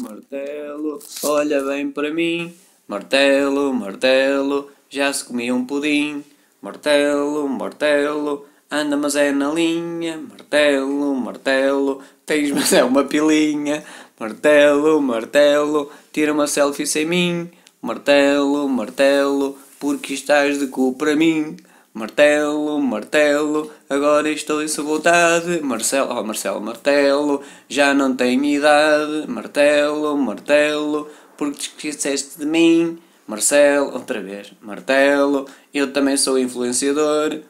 martelo, olha bem para mim. Martelo, martelo, já se comia um pudim. Martelo, martelo, anda mas é na linha. Martelo, martelo, tens mas é uma pilinha. Martelo, martelo, tira uma selfie sem mim. Martelo, martelo, porque estás de cu para mim. Martelo, martelo, agora estou insabotada. Marcelo, oh Marcelo, martelo, já não tenho idade. Martelo, martelo, porque te esqueceste de mim. Marcelo, outra vez, martelo, eu também sou influenciador.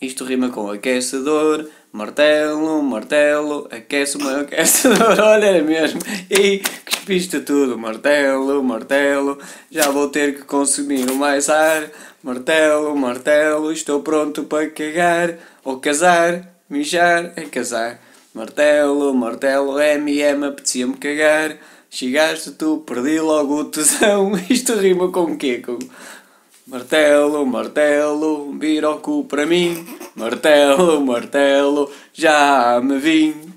Isto rima com aquecedor. Martelo, martelo, aquece o meu aquecedor. Olha, mesmo. E cuspiste tudo. Martelo, martelo, já vou ter que consumir mais ar. Martelo, martelo, estou pronto para cagar. Ou casar, mijar, é casar. Martelo, martelo, MM, apetecia-me cagar. Chegaste tu, perdi logo o tesão. Isto rima com o quê? Com... Martelo, martelo, vira o cu para mim. Martelo, martelo, já me vim.